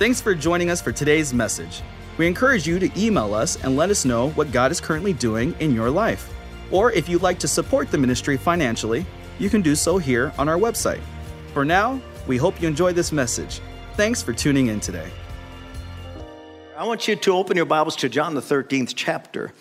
Thanks for joining us for today's message. We encourage you to email us and let us know what God is currently doing in your life. Or if you'd like to support the ministry financially, you can do so here on our website. For now, we hope you enjoy this message. Thanks for tuning in today. I want you to open your Bibles to John the 13th chapter.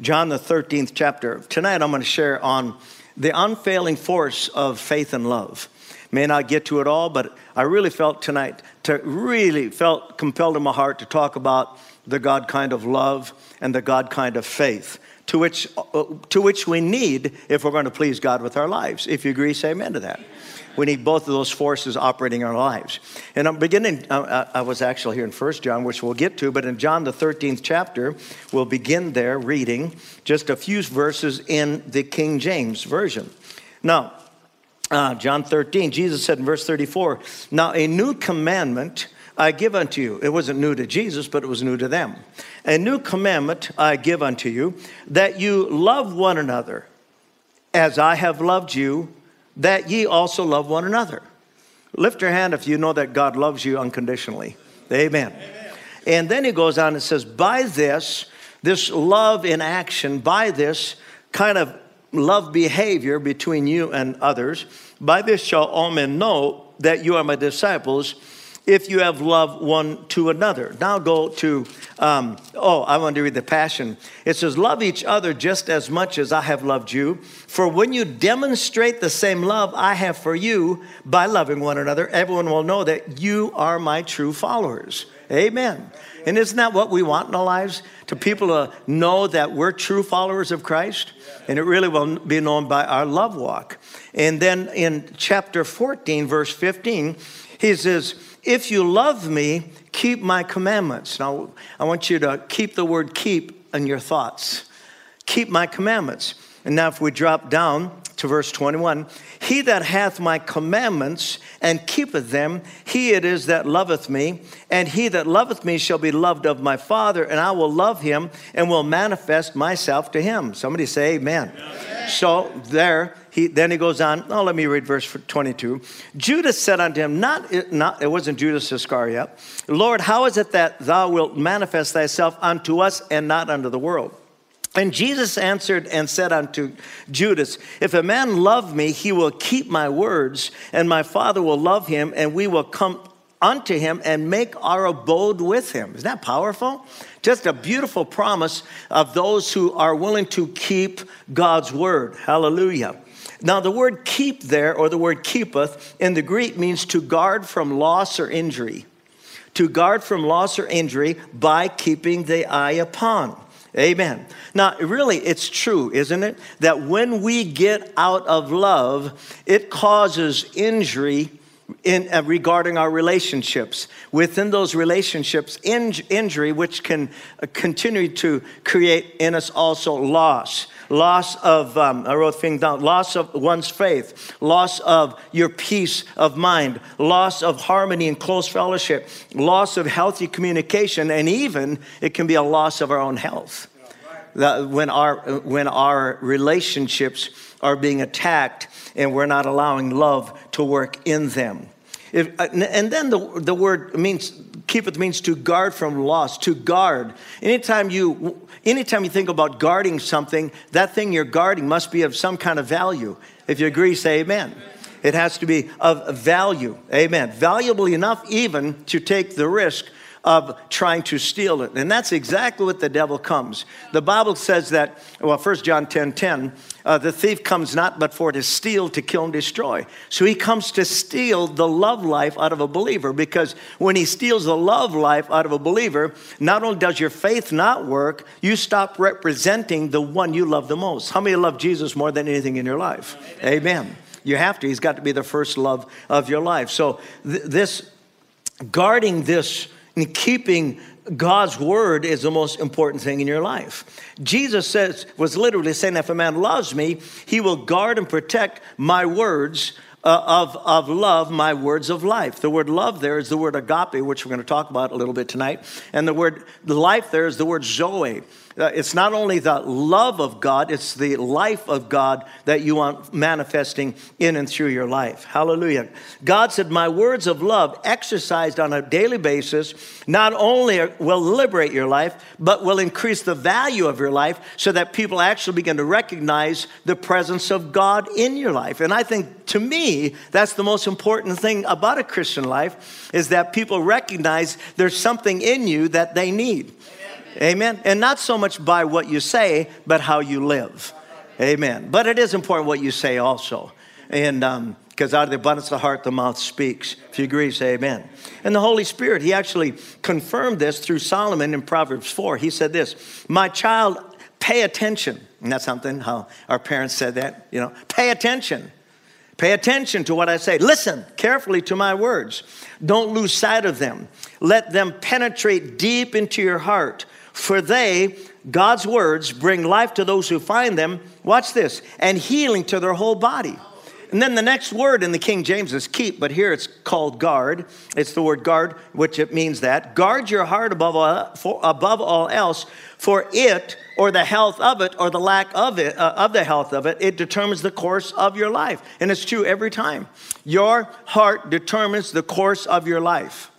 John the 13th chapter. Tonight I'm going to share on the unfailing force of faith and love. May not get to it all, but I really felt tonight to really felt compelled in my heart to talk about the God kind of love and the God kind of faith to which, uh, to which we need if we're going to please God with our lives. If you agree, say amen to that. We need both of those forces operating in our lives. And I'm beginning, uh, I was actually here in First John, which we'll get to, but in John, the 13th chapter, we'll begin there reading just a few verses in the King James Version. Now, uh, John 13, Jesus said in verse 34, Now a new commandment I give unto you. It wasn't new to Jesus, but it was new to them. A new commandment I give unto you, that you love one another as I have loved you that ye also love one another. Lift your hand if you know that God loves you unconditionally. Amen. Amen. And then he goes on and says, By this, this love in action, by this kind of love behavior between you and others, by this shall all men know that you are my disciples if you have love one to another. Now go to, um, oh, I want to read the Passion. It says, Love each other just as much as I have loved you. For when you demonstrate the same love I have for you by loving one another, everyone will know that you are my true followers. Amen. And isn't that what we want in our lives? To people to know that we're true followers of Christ? And it really will be known by our love walk. And then in chapter 14, verse 15, he says, if you love me, keep my commandments. Now, I want you to keep the word keep in your thoughts. Keep my commandments. And now, if we drop down to verse 21, he that hath my commandments and keepeth them, he it is that loveth me. And he that loveth me shall be loved of my Father, and I will love him and will manifest myself to him. Somebody say, Amen. amen. So, there, he, then he goes on. Oh, let me read verse 22. Judas said unto him, not, not, it wasn't Judas Iscariot, Lord, how is it that thou wilt manifest thyself unto us and not unto the world? And Jesus answered and said unto Judas, If a man love me, he will keep my words, and my Father will love him, and we will come unto him and make our abode with him. Isn't that powerful? Just a beautiful promise of those who are willing to keep God's word. Hallelujah. Now, the word keep there, or the word keepeth, in the Greek means to guard from loss or injury. To guard from loss or injury by keeping the eye upon. Amen. Now, really, it's true, isn't it? That when we get out of love, it causes injury in, uh, regarding our relationships. Within those relationships, in, injury, which can uh, continue to create in us also loss loss of, um, I wrote things down, loss of one's faith, loss of your peace of mind, loss of harmony and close fellowship, loss of healthy communication, and even it can be a loss of our own health. That when our, when our relationships are being attacked and we're not allowing love to work in them. If, uh, and then the, the word means keepeth means to guard from loss, to guard. Anytime you, anytime you think about guarding something, that thing you're guarding must be of some kind of value. If you agree, say amen. It has to be of value. Amen. Valuable enough even to take the risk of trying to steal it. And that's exactly what the devil comes. The Bible says that, well, 1 John 10 10, uh, the thief comes not but for to steal, to kill, and destroy. So he comes to steal the love life out of a believer because when he steals the love life out of a believer, not only does your faith not work, you stop representing the one you love the most. How many love Jesus more than anything in your life? Amen. Amen. You have to. He's got to be the first love of your life. So, th- this guarding this and keeping God's word is the most important thing in your life. Jesus says, was literally saying, if a man loves me, he will guard and protect my words uh, of, of love, my words of life. The word love there is the word agape, which we're going to talk about a little bit tonight. And the word life there is the word zoe. Uh, it's not only the love of God, it's the life of God that you want manifesting in and through your life. Hallelujah. God said, My words of love, exercised on a daily basis, not only will liberate your life, but will increase the value of your life so that people actually begin to recognize the presence of God in your life. And I think to me, that's the most important thing about a Christian life is that people recognize there's something in you that they need. Amen. And not so much by what you say, but how you live. Amen. But it is important what you say also. And because um, out of the abundance of the heart, the mouth speaks. If you agree, say amen. And the Holy Spirit, he actually confirmed this through Solomon in Proverbs 4. He said this My child, pay attention. And that's something how our parents said that, you know, pay attention. Pay attention to what I say. Listen carefully to my words. Don't lose sight of them. Let them penetrate deep into your heart for they, God's words, bring life to those who find them. Watch this, and healing to their whole body. And then the next word in the King James is keep, but here it's called guard. It's the word guard, which it means that. Guard your heart above all, for, above all else, for it, or the health of it, or the lack of it, uh, of the health of it, it determines the course of your life. And it's true every time. Your heart determines the course of your life.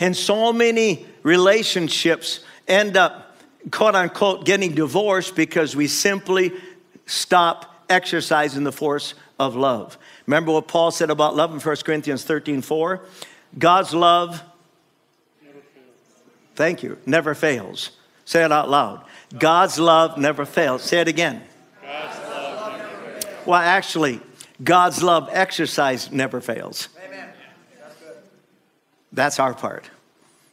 And so many relationships end up, quote unquote, getting divorced because we simply stop exercising the force of love. Remember what Paul said about love in 1 Corinthians 13 4? God's love, thank you, never fails. Say it out loud. God's love never fails. Say it again. Well, actually, God's love exercise never fails. Amen. That's our part.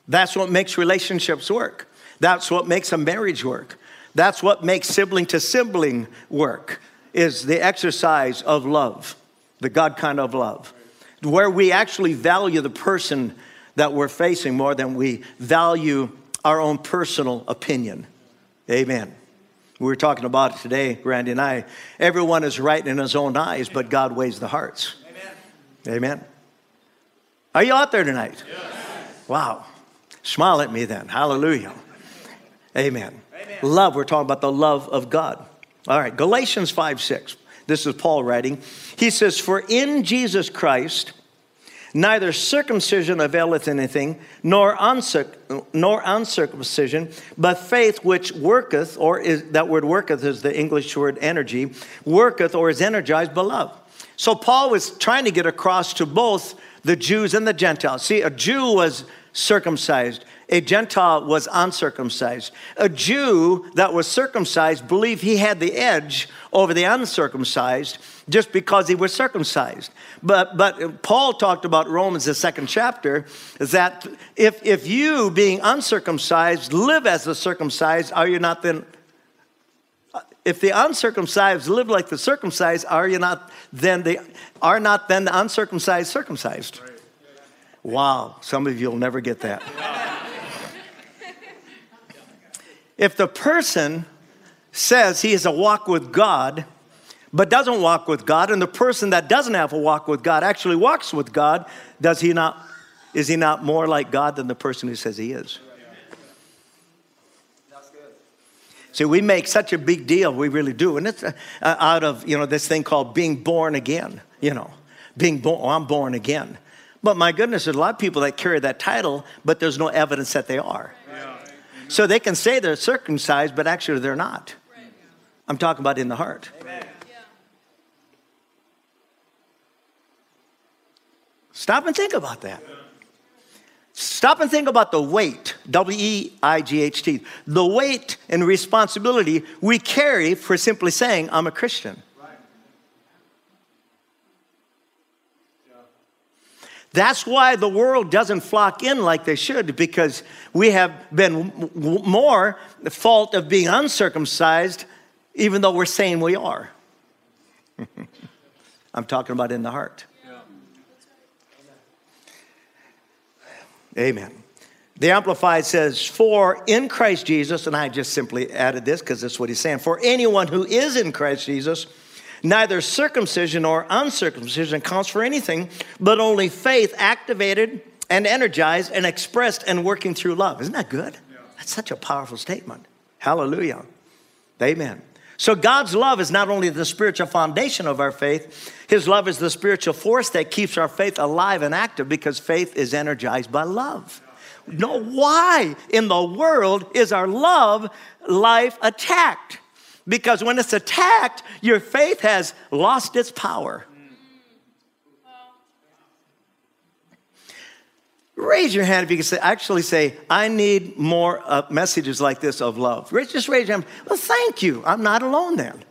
That's what makes relationships work. That's what makes a marriage work. That's what makes sibling to sibling work is the exercise of love, the God kind of love, where we actually value the person that we're facing more than we value our own personal opinion. Amen. We were talking about it today, Randy and I. Everyone is right in his own eyes, but God weighs the hearts. Amen. Amen. Are you out there tonight? Yes. Wow. Smile at me then. Hallelujah. Amen. Amen. Love, we're talking about the love of God. All right, Galatians 5 6. This is Paul writing. He says, For in Jesus Christ, neither circumcision availeth anything, nor, uncirc- nor uncircumcision, but faith which worketh, or is, that word worketh is the English word energy, worketh or is energized by love. So Paul was trying to get across to both the Jews and the Gentiles. See, a Jew was circumcised, a Gentile was uncircumcised. A Jew that was circumcised believed he had the edge over the uncircumcised just because he was circumcised. But, but Paul talked about Romans, the second chapter, is that if, if you, being uncircumcised, live as the circumcised, are you not then? If the uncircumcised live like the circumcised, are you not then the are not then the uncircumcised circumcised? Wow, some of you will never get that. If the person says he has a walk with God, but doesn't walk with God, and the person that doesn't have a walk with God actually walks with God, does he not, is he not more like God than the person who says he is? See, we make such a big deal, we really do. And it's uh, out of, you know, this thing called being born again, you know, being born, oh, I'm born again. But my goodness, there's a lot of people that carry that title, but there's no evidence that they are. So they can say they're circumcised, but actually they're not. I'm talking about in the heart. Stop and think about that. Stop and think about the weight, W E I G H T, the weight and responsibility we carry for simply saying, I'm a Christian. That's why the world doesn't flock in like they should, because we have been more the fault of being uncircumcised, even though we're saying we are. I'm talking about in the heart. Amen. The Amplified says, For in Christ Jesus, and I just simply added this because that's what he's saying, for anyone who is in Christ Jesus, Neither circumcision nor uncircumcision counts for anything, but only faith activated and energized and expressed and working through love. Isn't that good? Yeah. That's such a powerful statement. Hallelujah. Amen. So God's love is not only the spiritual foundation of our faith, His love is the spiritual force that keeps our faith alive and active because faith is energized by love. No, why in the world is our love life attacked? Because when it's attacked, your faith has lost its power. Raise your hand if you can say, actually say, I need more uh, messages like this of love. Just raise your hand. Well, thank you. I'm not alone then.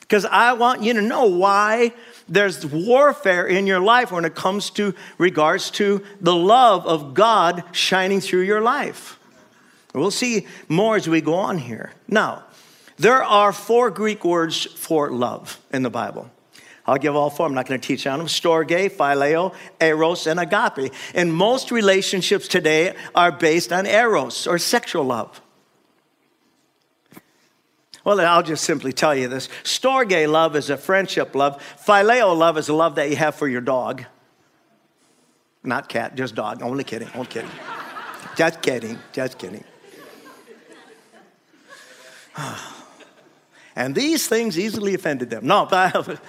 Because I want you to know why there's warfare in your life when it comes to regards to the love of God shining through your life. We'll see more as we go on here. Now, there are four Greek words for love in the Bible. I'll give all four. I'm not going to teach on them. Storge, phileo, eros, and agape. And most relationships today are based on eros or sexual love. Well, I'll just simply tell you this. Storge love is a friendship love. Phileo love is a love that you have for your dog. Not cat, just dog. Only kidding, only kidding. just kidding, just kidding. and these things easily offended them. No, but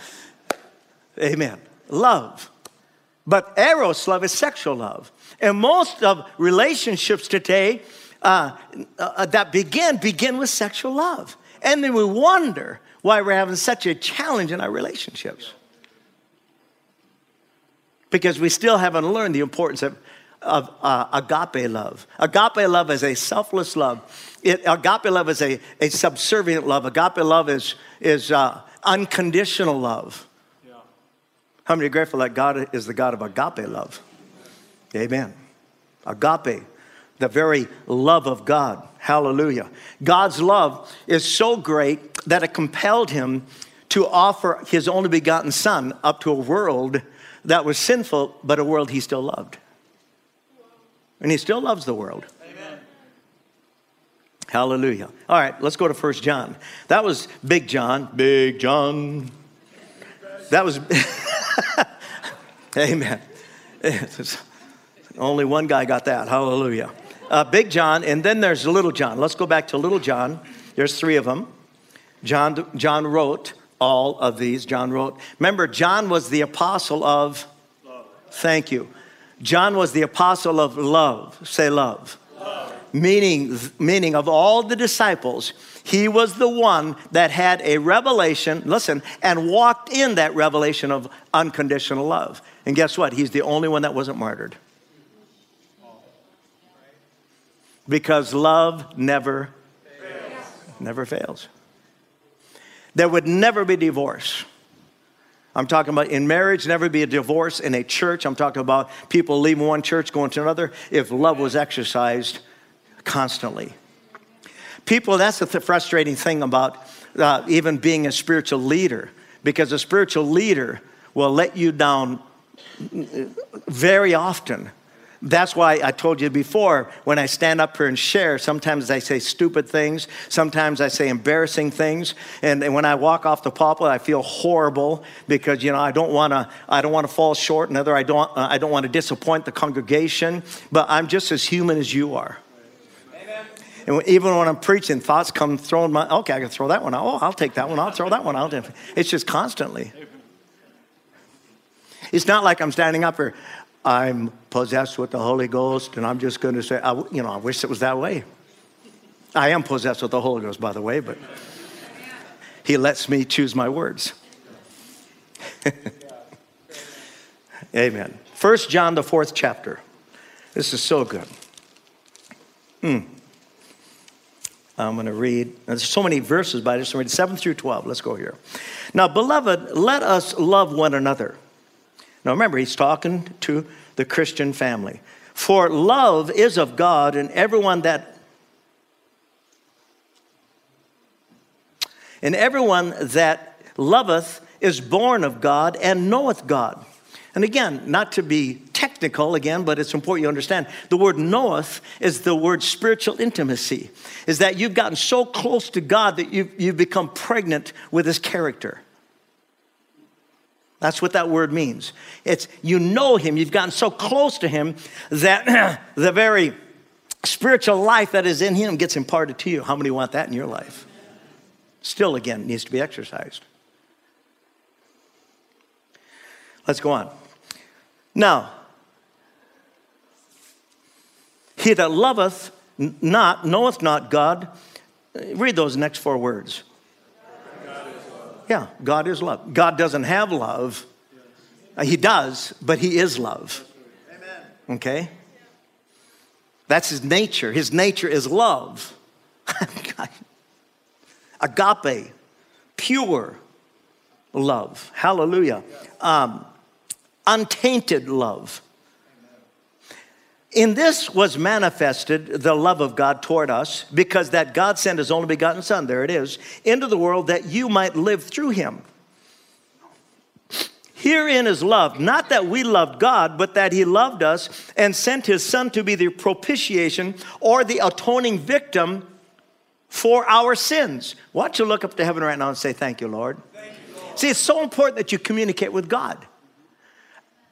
Amen. Love. But eros love is sexual love. And most of relationships today uh, uh, that begin, begin with sexual love. And then we wonder why we're having such a challenge in our relationships. Because we still haven't learned the importance of, of uh, agape love. Agape love is a selfless love. It, agape love is a, a subservient love. Agape love is, is uh, unconditional love. How many are grateful that God is the God of agape love? Amen. Agape, the very love of God. Hallelujah. God's love is so great that it compelled him to offer his only begotten Son up to a world that was sinful, but a world he still loved. And he still loves the world. Amen. Hallelujah. All right, let's go to First John. That was Big John. Big John. That was. Amen. Only one guy got that. Hallelujah. Uh, Big John, and then there's Little John. Let's go back to Little John. There's three of them. John, John wrote all of these. John wrote. Remember, John was the apostle of. Thank you. John was the apostle of love. Say love. love. Meaning, meaning of all the disciples, he was the one that had a revelation, listen, and walked in that revelation of unconditional love. And guess what? He's the only one that wasn't martyred. Because love never fails. never fails. There would never be divorce. I'm talking about in marriage, never be a divorce. In a church, I'm talking about people leaving one church, going to another, if love was exercised constantly. People, that's the frustrating thing about uh, even being a spiritual leader, because a spiritual leader will let you down very often. That's why I told you before when I stand up here and share, sometimes I say stupid things, sometimes I say embarrassing things, and, and when I walk off the pulpit, I feel horrible because you know I don't want to I don't want to fall short, and other I don't uh, I don't want to disappoint the congregation, but I'm just as human as you are. And even when I'm preaching, thoughts come throwing my, okay, I can throw that one out. Oh, I'll take that one. I'll throw that one out. It's just constantly. It's not like I'm standing up here, I'm possessed with the Holy Ghost, and I'm just going to say, I, you know, I wish it was that way. I am possessed with the Holy Ghost, by the way, but He lets me choose my words. Amen. First John, the fourth chapter. This is so good. Hmm. I'm going to read. There's so many verses, but I just read 7 through 12. Let's go here. Now, beloved, let us love one another. Now, remember, he's talking to the Christian family. For love is of God, and everyone that and everyone that loveth is born of God and knoweth God. And again, not to be technical again, but it's important you understand. The word knoweth is the word spiritual intimacy, is that you've gotten so close to God that you've, you've become pregnant with his character. That's what that word means. It's you know him, you've gotten so close to him that the very spiritual life that is in him gets imparted to you. How many want that in your life? Still, again, needs to be exercised. Let's go on. Now, he that loveth not knoweth not God. Read those next four words. Yeah, God is love. God doesn't have love. He does, but He is love. Okay? That's His nature. His nature is love. Agape, pure love. Hallelujah. Um, untainted love. In this was manifested the love of God toward us, because that God sent his only begotten Son, there it is, into the world that you might live through him. Herein is love, not that we loved God, but that he loved us and sent his Son to be the propitiation or the atoning victim for our sins. Why don't you look up to heaven right now and say, Thank you, Lord? Thank you, Lord. See, it's so important that you communicate with God.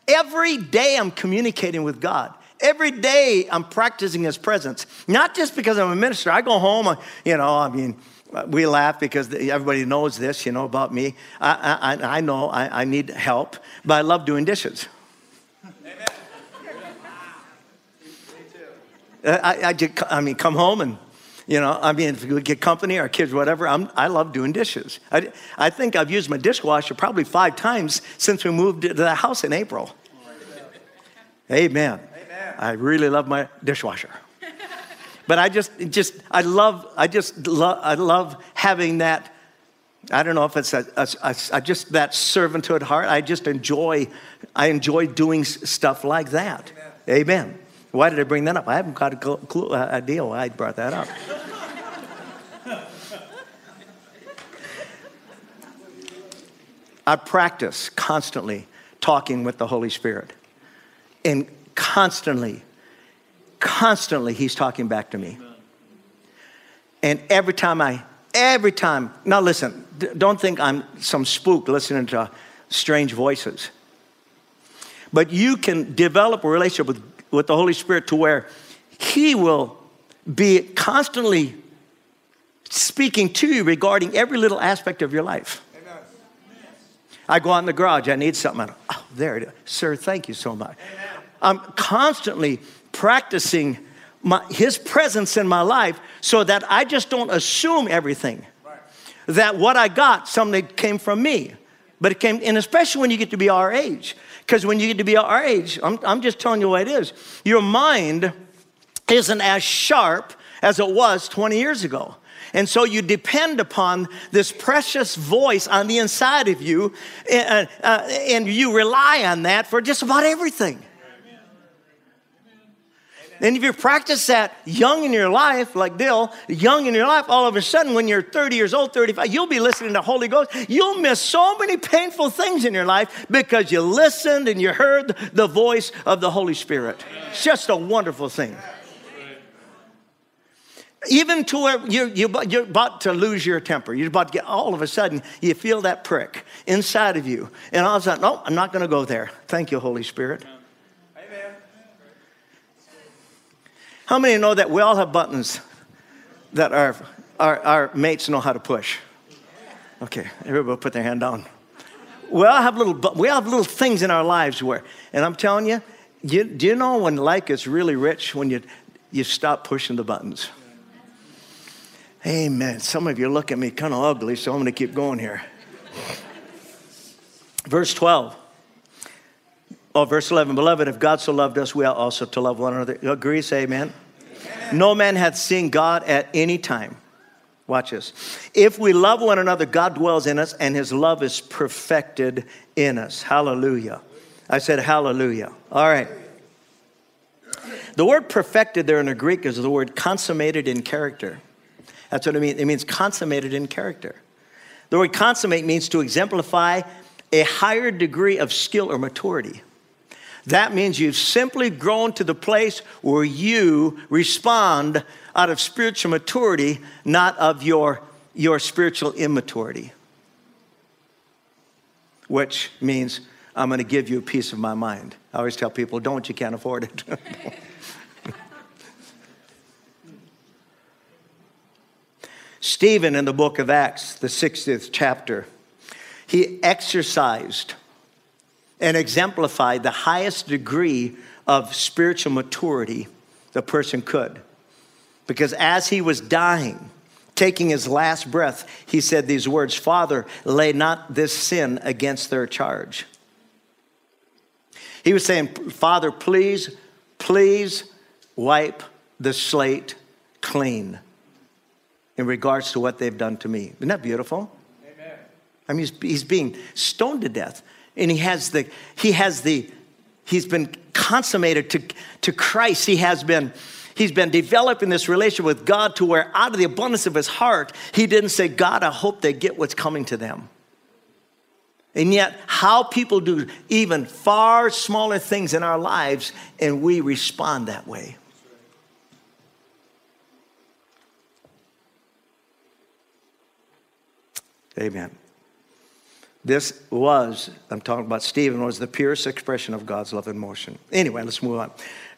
Every day I'm communicating with God. Every day I'm practicing His presence. Not just because I'm a minister. I go home, uh, you know, I mean, uh, we laugh because everybody knows this, you know, about me. I, I, I know I, I need help, but I love doing dishes. Uh, I, I, just, I mean, come home and, you know, I mean, if we get company, our kids, whatever, I'm, I love doing dishes. I, I think I've used my dishwasher probably five times since we moved to the house in April. Amen. Amen. I really love my dishwasher. but I just, just, I love, I just love, I love having that. I don't know if it's a, a, a, a, just that servanthood heart. I just enjoy, I enjoy doing stuff like that. Amen. Amen. Why did I bring that up? I haven't got a clue, uh, idea why I brought that up. I practice constantly talking with the Holy Spirit. And constantly, constantly, he's talking back to me. And every time I, every time, now listen, don't think I'm some spook listening to strange voices. But you can develop a relationship with, with the Holy Spirit to where he will be constantly speaking to you regarding every little aspect of your life. I go out in the garage, I need something. oh, there it is. Sir, thank you so much. Amen. I'm constantly practicing my, his presence in my life so that I just don't assume everything. Right. That what I got, something came from me. But it came, and especially when you get to be our age. Because when you get to be our age, I'm, I'm just telling you what it is. Your mind isn't as sharp as it was 20 years ago. And so you depend upon this precious voice on the inside of you, and, uh, uh, and you rely on that for just about everything. And if you practice that young in your life, like Dill, young in your life, all of a sudden when you're 30 years old, 35, you'll be listening to Holy Ghost. You'll miss so many painful things in your life because you listened and you heard the voice of the Holy Spirit. It's just a wonderful thing. Even to where you're, you're about to lose your temper. You're about to get, all of a sudden, you feel that prick inside of you. And all of a sudden, no, I'm not going to go there. Thank you, Holy Spirit. How many know that we all have buttons that our, our, our mates know how to push? Okay, everybody put their hand down. We all have little, we all have little things in our lives where, and I'm telling you, you do you know when life gets really rich when you, you stop pushing the buttons? Amen. Some of you look at me kind of ugly, so I'm going to keep going here. Verse 12. Oh, verse 11, beloved, if God so loved us, we ought also to love one another. You agree? Say amen. amen. No man hath seen God at any time. Watch this. If we love one another, God dwells in us, and his love is perfected in us. Hallelujah. I said, Hallelujah. All right. The word perfected there in the Greek is the word consummated in character. That's what it means. It means consummated in character. The word consummate means to exemplify a higher degree of skill or maturity. That means you've simply grown to the place where you respond out of spiritual maturity, not of your, your spiritual immaturity. Which means I'm going to give you a piece of my mind. I always tell people, don't, you can't afford it. Stephen in the book of Acts, the 60th chapter, he exercised and exemplified the highest degree of spiritual maturity the person could. Because as he was dying, taking his last breath, he said these words Father, lay not this sin against their charge. He was saying, Father, please, please wipe the slate clean in regards to what they've done to me. Isn't that beautiful? Amen. I mean, he's, he's being stoned to death, and he has the, he has the, he's been consummated to, to Christ. He has been, he's been developing this relationship with God to where out of the abundance of his heart, he didn't say, God, I hope they get what's coming to them. And yet, how people do even far smaller things in our lives, and we respond that way. Amen. This was, I'm talking about Stephen, was the purest expression of God's love in motion. Anyway, let's move on.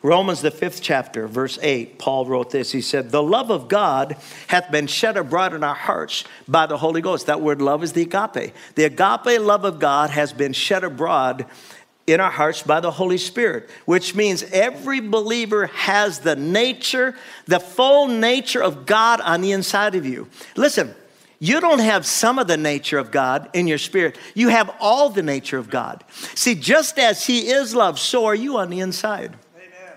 Romans, the fifth chapter, verse 8, Paul wrote this. He said, The love of God hath been shed abroad in our hearts by the Holy Ghost. That word love is the agape. The agape love of God has been shed abroad in our hearts by the Holy Spirit, which means every believer has the nature, the full nature of God on the inside of you. Listen, you don't have some of the nature of God in your spirit. You have all the nature of God. See, just as He is love, so are you on the inside. Amen.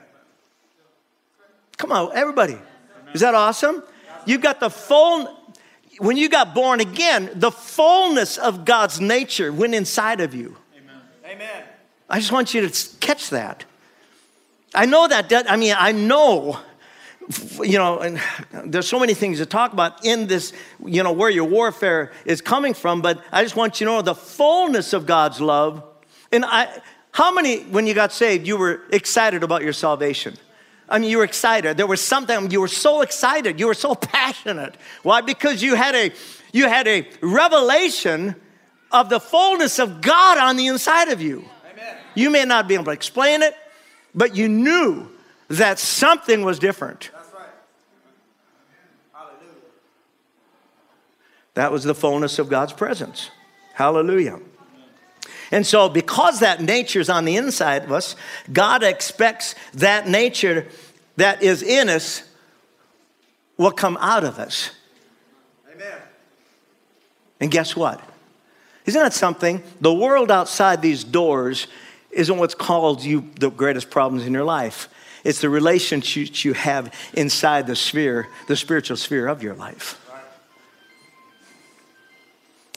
Come on, everybody. Is that awesome? You've got the full, when you got born again, the fullness of God's nature went inside of you. Amen. Amen. I just want you to catch that. I know that, I mean, I know you know, and there's so many things to talk about in this, you know, where your warfare is coming from, but I just want you to know the fullness of God's love. And I, how many, when you got saved, you were excited about your salvation? I mean, you were excited. There was something, you were so excited, you were so passionate. Why? Because you had a, you had a revelation of the fullness of God on the inside of you. Amen. You may not be able to explain it, but you knew that something was different. That was the fullness of God's presence. Hallelujah. And so, because that nature is on the inside of us, God expects that nature that is in us will come out of us. Amen. And guess what? Isn't that something? The world outside these doors isn't what's called you the greatest problems in your life. It's the relationships you have inside the sphere, the spiritual sphere of your life.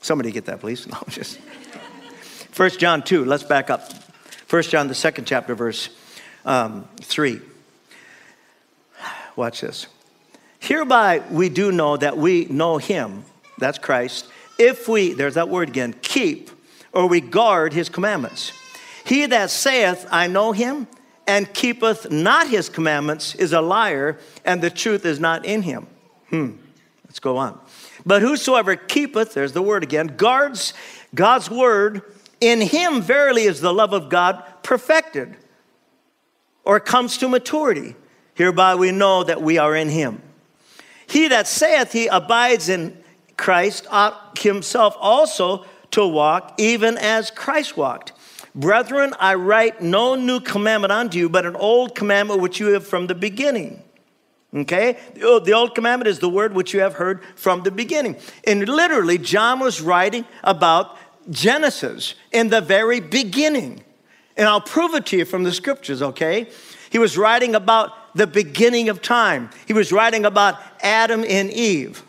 Somebody get that, please. No, just. 1 John 2, let's back up. 1 John, the second chapter, verse um, 3. Watch this. Hereby we do know that we know him, that's Christ, if we, there's that word again, keep or we guard his commandments. He that saith, I know him, and keepeth not his commandments is a liar, and the truth is not in him. Hmm, let's go on. But whosoever keepeth, there's the word again, guards God's word, in him verily is the love of God perfected or comes to maturity. Hereby we know that we are in him. He that saith he abides in Christ ought himself also to walk even as Christ walked. Brethren, I write no new commandment unto you, but an old commandment which you have from the beginning. Okay? The old commandment is the word which you have heard from the beginning. And literally, John was writing about Genesis in the very beginning. And I'll prove it to you from the scriptures, okay? He was writing about the beginning of time, he was writing about Adam and Eve.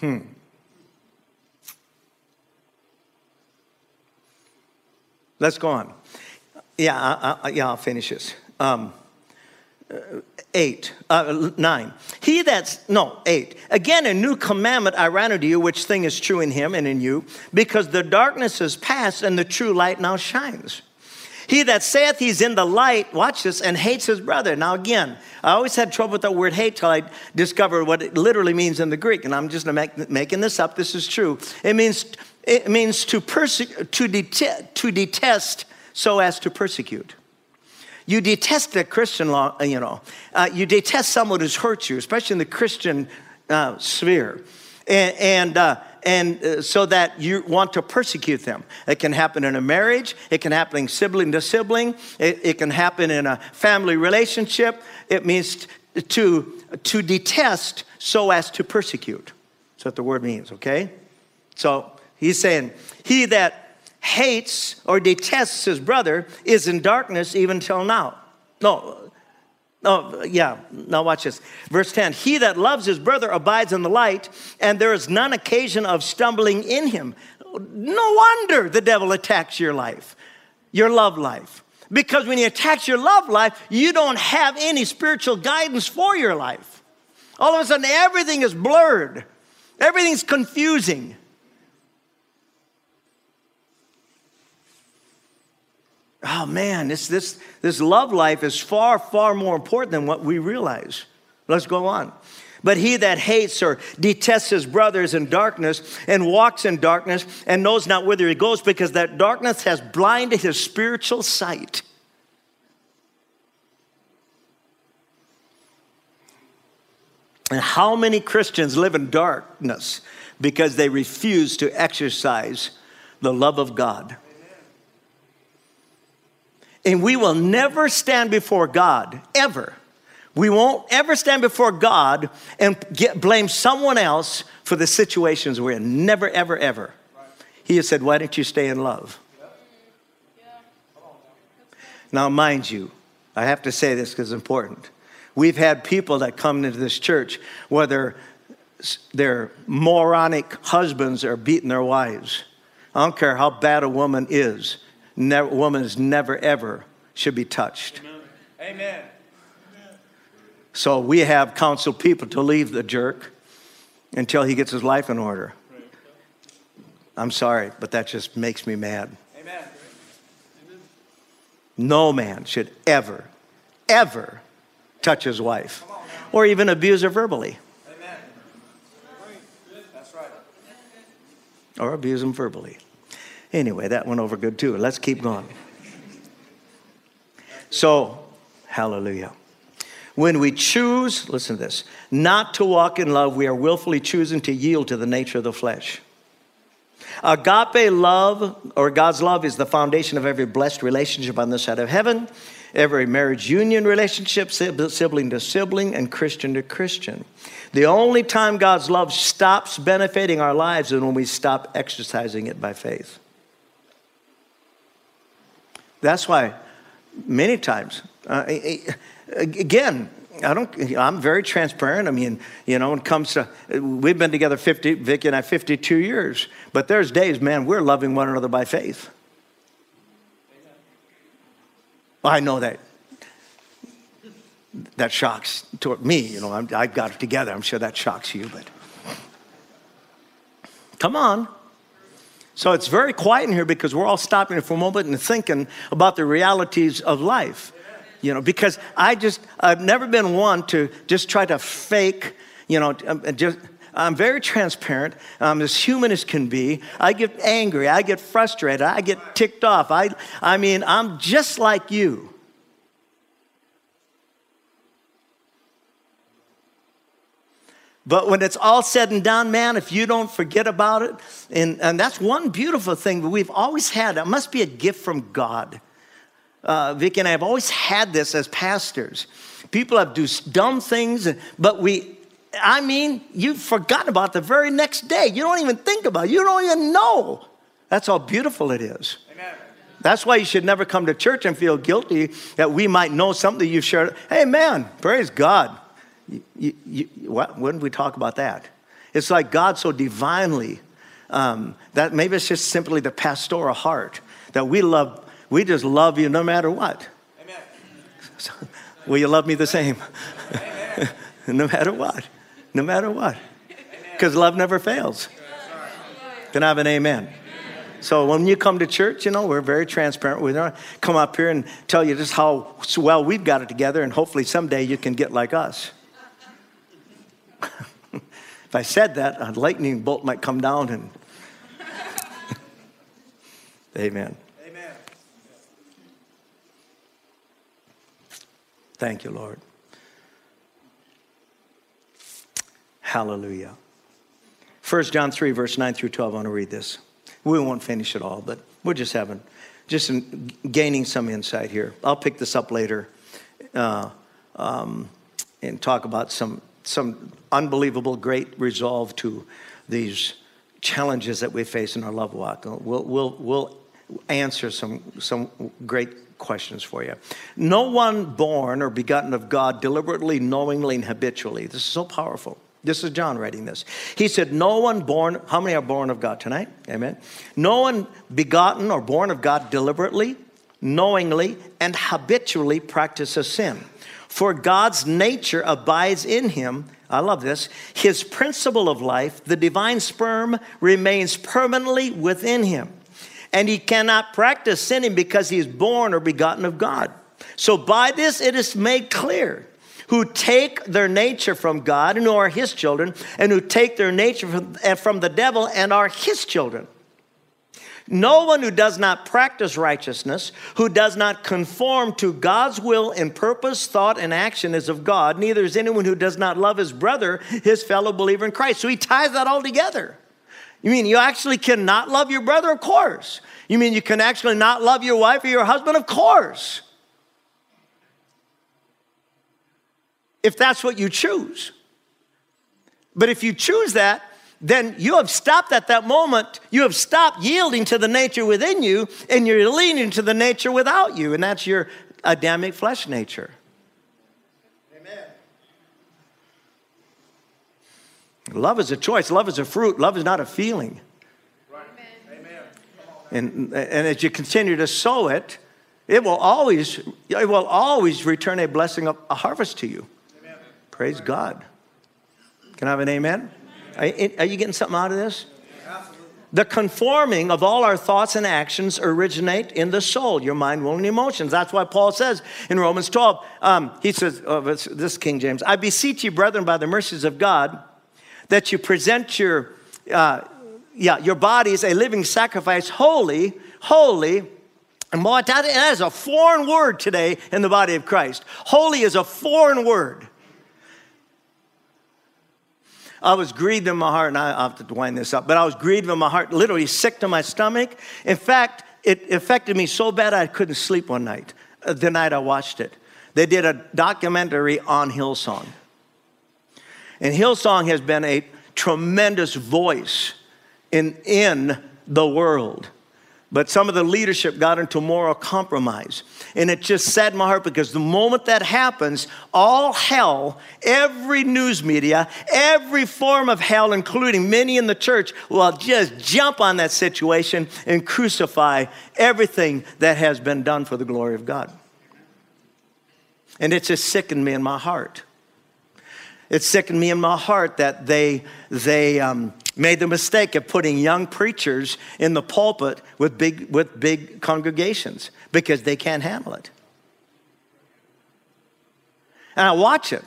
Hmm. Let's go on. Yeah, I, I, yeah, I'll finish this. Um, 8, uh, 9. He that's, no, 8. Again, a new commandment I ran unto you, which thing is true in him and in you, because the darkness is past and the true light now shines. He that saith he's in the light, watch this, and hates his brother. Now, again, I always had trouble with that word hate till I discovered what it literally means in the Greek. And I'm just make, making this up. This is true. It means, it means to, perse- to, det- to detest so as to persecute. You detest a Christian law, uh, you know. Uh, you detest someone who's hurt you, especially in the Christian uh, sphere. And, and, uh, and uh, so that you want to persecute them. It can happen in a marriage, it can happen sibling to sibling, it, it can happen in a family relationship. It means to, to detest so as to persecute. That's what the word means, okay? So he's saying, He that hates or detests his brother is in darkness even till now. No, Oh, yeah. Now watch this. Verse 10 He that loves his brother abides in the light, and there is none occasion of stumbling in him. No wonder the devil attacks your life, your love life. Because when he attacks your love life, you don't have any spiritual guidance for your life. All of a sudden, everything is blurred, everything's confusing. Oh man, this, this, this love life is far, far more important than what we realize. Let's go on. But he that hates or detests his brothers in darkness and walks in darkness and knows not whither he goes because that darkness has blinded his spiritual sight. And how many Christians live in darkness because they refuse to exercise the love of God? And we will never stand before God, ever. We won't ever stand before God and get, blame someone else for the situations we're in. Never, ever, ever. He has said, Why don't you stay in love? Now, mind you, I have to say this because it's important. We've had people that come into this church, whether their moronic husbands are beating their wives. I don't care how bad a woman is never, woman is never, ever should be touched. Amen. So we have counseled people to leave the jerk until he gets his life in order. I'm sorry, but that just makes me mad. Amen. No man should ever, ever touch his wife or even abuse her verbally. Amen. That's right. Or abuse him verbally. Anyway, that went over good too. Let's keep going. So, hallelujah. When we choose, listen to this, not to walk in love, we are willfully choosing to yield to the nature of the flesh. Agape love, or God's love, is the foundation of every blessed relationship on this side of heaven, every marriage union relationship, sibling to sibling, and Christian to Christian. The only time God's love stops benefiting our lives is when we stop exercising it by faith. That's why many times, uh, again, I don't, I'm very transparent. I mean, you know, when it comes to, we've been together 50, Vicki and I, 52 years, but there's days, man, we're loving one another by faith. I know that. That shocks toward me, you know, i have got it together. I'm sure that shocks you, but come on. So it's very quiet in here because we're all stopping for a moment and thinking about the realities of life. You know, because I just, I've never been one to just try to fake, you know, um, just, I'm very transparent. I'm as human as can be. I get angry. I get frustrated. I get ticked off. I, I mean, I'm just like you. But when it's all said and done, man, if you don't forget about it, and, and that's one beautiful thing that we've always had. It must be a gift from God. Uh, Vicky and I have always had this as pastors. People have do dumb things, but we, I mean, you've forgotten about the very next day. You don't even think about it. You don't even know. That's how beautiful it is. Amen. That's why you should never come to church and feel guilty that we might know something you've shared. Hey, man, praise God. You, you, what, when we talk about that? It's like God so divinely, um, that maybe it's just simply the pastoral heart that we love, we just love you no matter what. Amen. So, will you love me the same? no matter what. No matter what. Because love never fails. Can I have an amen? So when you come to church, you know, we're very transparent. We don't come up here and tell you just how well we've got it together, and hopefully someday you can get like us. If I said that, a lightning bolt might come down and. Amen. Amen. Thank you, Lord. Hallelujah. 1 John 3, verse 9 through 12. I want to read this. We won't finish it all, but we're just having, just gaining some insight here. I'll pick this up later uh, um, and talk about some, some unbelievable great resolve to these challenges that we face in our love walk. We'll, we'll, we'll answer some, some great questions for you. No one born or begotten of God deliberately, knowingly, and habitually. This is so powerful. This is John writing this. He said, No one born, how many are born of God tonight? Amen. No one begotten or born of God deliberately, knowingly, and habitually practices sin. For God's nature abides in him. I love this. His principle of life, the divine sperm, remains permanently within him. And he cannot practice sinning because he is born or begotten of God. So by this it is made clear who take their nature from God and who are his children, and who take their nature from, eh, from the devil and are his children. No one who does not practice righteousness, who does not conform to God's will in purpose, thought, and action is of God. Neither is anyone who does not love his brother, his fellow believer in Christ. So he ties that all together. You mean you actually cannot love your brother? Of course. You mean you can actually not love your wife or your husband? Of course. if that's what you choose. But if you choose that, then you have stopped at that moment. You have stopped yielding to the nature within you, and you're leaning to the nature without you, and that's your Adamic flesh nature. Amen. Love is a choice. Love is a fruit. Love is not a feeling. Right. Amen. And, and as you continue to sow it, it will always, it will always return a blessing, of a harvest to you. Praise God. Can I have an amen? Are, are you getting something out of this? The conforming of all our thoughts and actions originate in the soul, your mind, will, and emotions. That's why Paul says in Romans 12, um, he says, oh, this King James, I beseech you, brethren, by the mercies of God, that you present your, uh, yeah, your bodies a living sacrifice, holy, holy, and that is a foreign word today in the body of Christ. Holy is a foreign word. I was grieved in my heart, and I have to wind this up, but I was grieved in my heart, literally sick to my stomach. In fact, it affected me so bad I couldn't sleep one night, uh, the night I watched it. They did a documentary on Hillsong. And Hillsong has been a tremendous voice in, in the world. But some of the leadership got into moral compromise. And it just saddened my heart because the moment that happens, all hell, every news media, every form of hell, including many in the church, will just jump on that situation and crucify everything that has been done for the glory of God. And it just sickened me in my heart. It sickened me in my heart that they, they, um, made the mistake of putting young preachers in the pulpit with big, with big congregations because they can't handle it. And I watch it.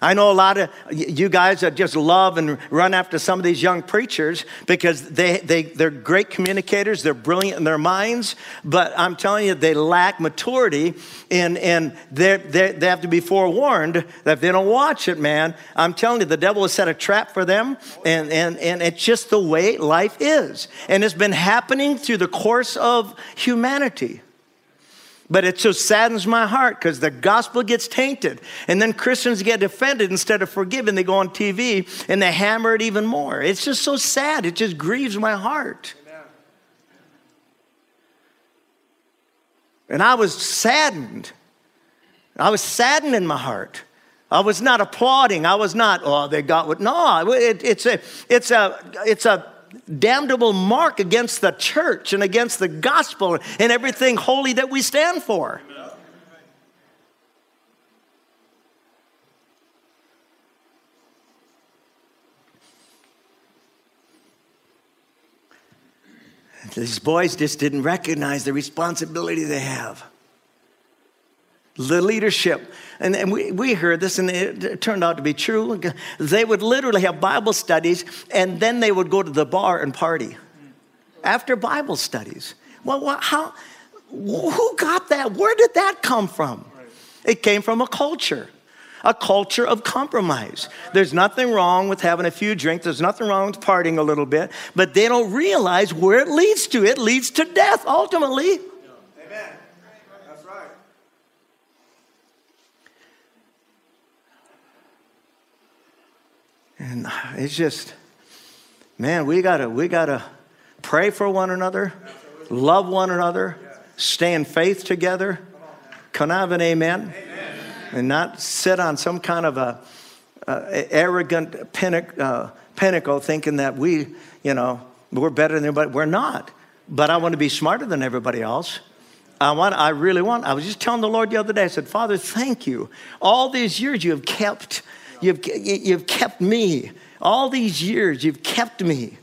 I know a lot of you guys that just love and run after some of these young preachers because they, they, they're great communicators, they're brilliant in their minds, but I'm telling you, they lack maturity and, and they they have to be forewarned that if they don't watch it, man, I'm telling you, the devil has set a trap for them, and, and, and it's just the way life is. And it's been happening through the course of humanity. But it just saddens my heart because the gospel gets tainted. And then Christians get offended instead of forgiven. They go on TV and they hammer it even more. It's just so sad. It just grieves my heart. Amen. And I was saddened. I was saddened in my heart. I was not applauding. I was not, oh, they got what. No, it, it's, a, it's, a, it's a damnable mark against the church and against the gospel and everything holy that we stand for. These boys just didn't recognize the responsibility they have the leadership. And, and we, we heard this, and it, turned out to be true. They would literally have Bible studies, and then they would go to the bar and party after Bible studies. Well, how, who got that? Where did that come from? It came from a culture. a culture of compromise. There's nothing wrong with having a few drinks, there's nothing wrong with partying a little bit, but they don't realize where it leads to. It leads to death ultimately. Amen. That's right. And it's just, man, we gotta, we gotta pray for one another, love one another, stay in faith together. Can I have an amen? amen and not sit on some kind of a, a arrogant pinnacle, uh, pinnacle thinking that we, you know, we're better than everybody. We're not. But I want to be smarter than everybody else. I want, I really want. I was just telling the Lord the other day, I said, Father, thank you. All these years you have kept, you've, you've kept me. All these years you've kept me.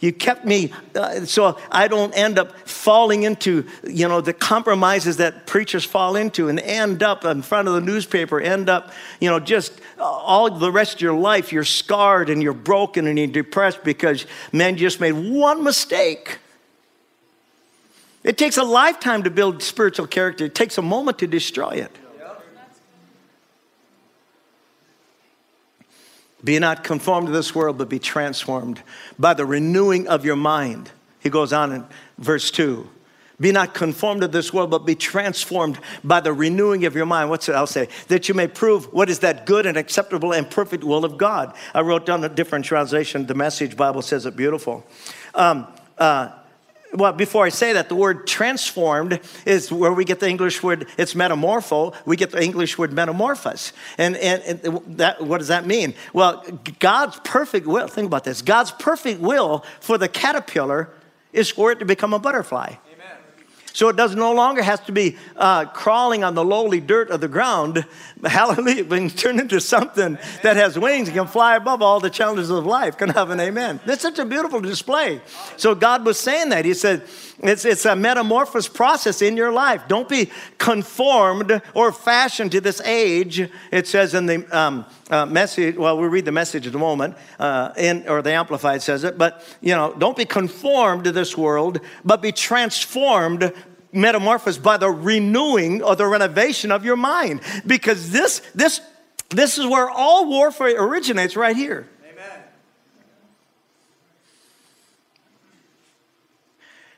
You kept me uh, so I don't end up falling into, you know, the compromises that preachers fall into and end up in front of the newspaper, end up, you know, just all the rest of your life, you're scarred and you're broken and you're depressed because men just made one mistake. It takes a lifetime to build spiritual character, it takes a moment to destroy it. Be not conformed to this world, but be transformed by the renewing of your mind. He goes on in verse 2. Be not conformed to this world, but be transformed by the renewing of your mind. What's it? I'll say, that you may prove what is that good and acceptable and perfect will of God. I wrote down a different translation. The Message Bible says it beautiful. Um, uh, well, before I say that, the word transformed is where we get the English word, it's metamorpho. We get the English word metamorphose. And, and, and that, what does that mean? Well, God's perfect will, think about this God's perfect will for the caterpillar is for it to become a butterfly. So it does no longer have to be uh, crawling on the lowly dirt of the ground. Hallelujah. But can turn into something that has wings and can fly above all the challenges of life. Can I have an amen? That's such a beautiful display. So God was saying that. He said, it's, it's a metamorphosis process in your life. Don't be conformed or fashioned to this age. It says in the um, uh, message, well, we'll read the message in a moment, uh, in, or the Amplified says it, but, you know, don't be conformed to this world, but be transformed metamorphosed by the renewing or the renovation of your mind because this this this is where all warfare originates right here Amen.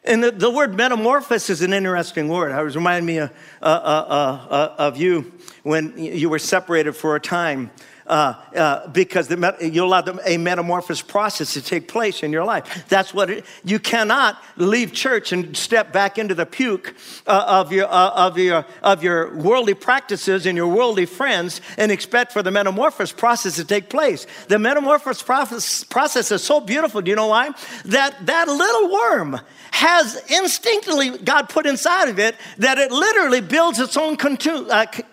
And the, the, word metamorphosis is an interesting word. It was reminding me of, uh, uh, uh, uh, of you when you were separated for a time. Uh, uh, because the, you allow a metamorphosis process to take place in your life. That's what it, you cannot leave church and step back into the puke uh, of, your, uh, of, your, of your worldly practices and your worldly friends and expect for the metamorphosis process to take place. The metamorphosis process, process is so beautiful. Do you know why? That that little worm has instinctively God put inside of it that it literally builds its own uh,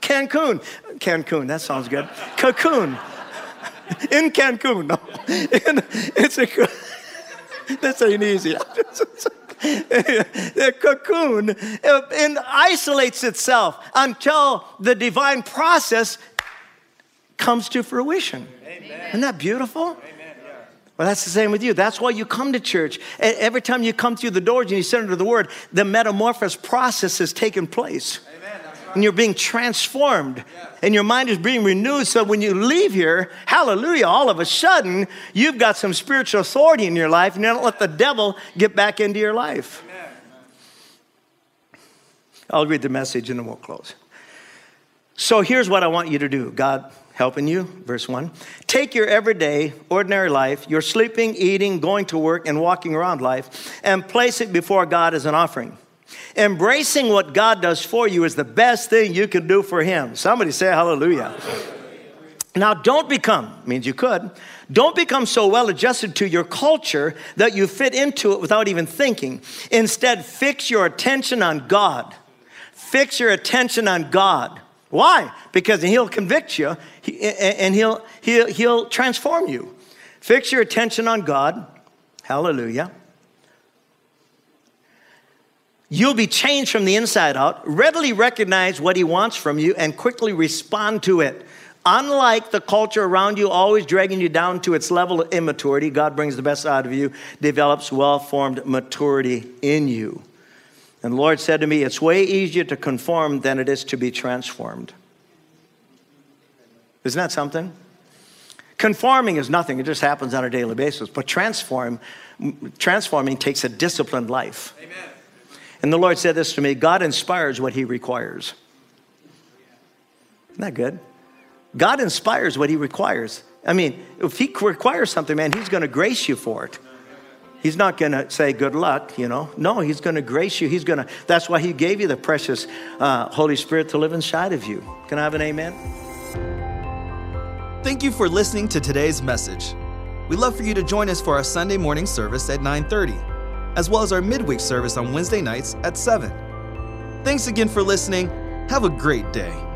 Cancun. Cancun, that sounds good. Cocoon. In Cancun. No. In, it's a, this ain't easy. the cocoon uh, and isolates itself until the divine process comes to fruition. Amen. Isn't that beautiful? Amen. Well, that's the same with you. That's why you come to church. Every time you come through the doors and you sit under the word, the metamorphosis process has taken place. And you're being transformed. And your mind is being renewed. So when you leave here, hallelujah, all of a sudden, you've got some spiritual authority in your life and you don't let the devil get back into your life. I'll read the message and then we'll close. So here's what I want you to do God helping you. Verse 1. Take your everyday, ordinary life, your sleeping, eating, going to work, and walking around life, and place it before God as an offering. Embracing what God does for you is the best thing you can do for Him. Somebody say hallelujah. Now, don't become, means you could, don't become so well adjusted to your culture that you fit into it without even thinking. Instead, fix your attention on God. Fix your attention on God. Why? Because he'll convict you and he'll, he'll, he'll transform you. Fix your attention on God. Hallelujah. You'll be changed from the inside out, readily recognize what he wants from you, and quickly respond to it. Unlike the culture around you, always dragging you down to its level of immaturity, God brings the best out of you, develops well formed maturity in you. And the Lord said to me, It's way easier to conform than it is to be transformed. Isn't that something? Conforming is nothing, it just happens on a daily basis. But transform, transforming takes a disciplined life. Amen. And the Lord said this to me God inspires what He requires. Isn't that good? God inspires what He requires. I mean, if He requires something, man, He's going to grace you for it. He's not going to say good luck, you know. No, he's going to grace you. He's going to, that's why he gave you the precious uh, Holy Spirit to live inside of you. Can I have an amen? Thank you for listening to today's message. We'd love for you to join us for our Sunday morning service at 9:30, as well as our midweek service on Wednesday nights at 7. Thanks again for listening. Have a great day.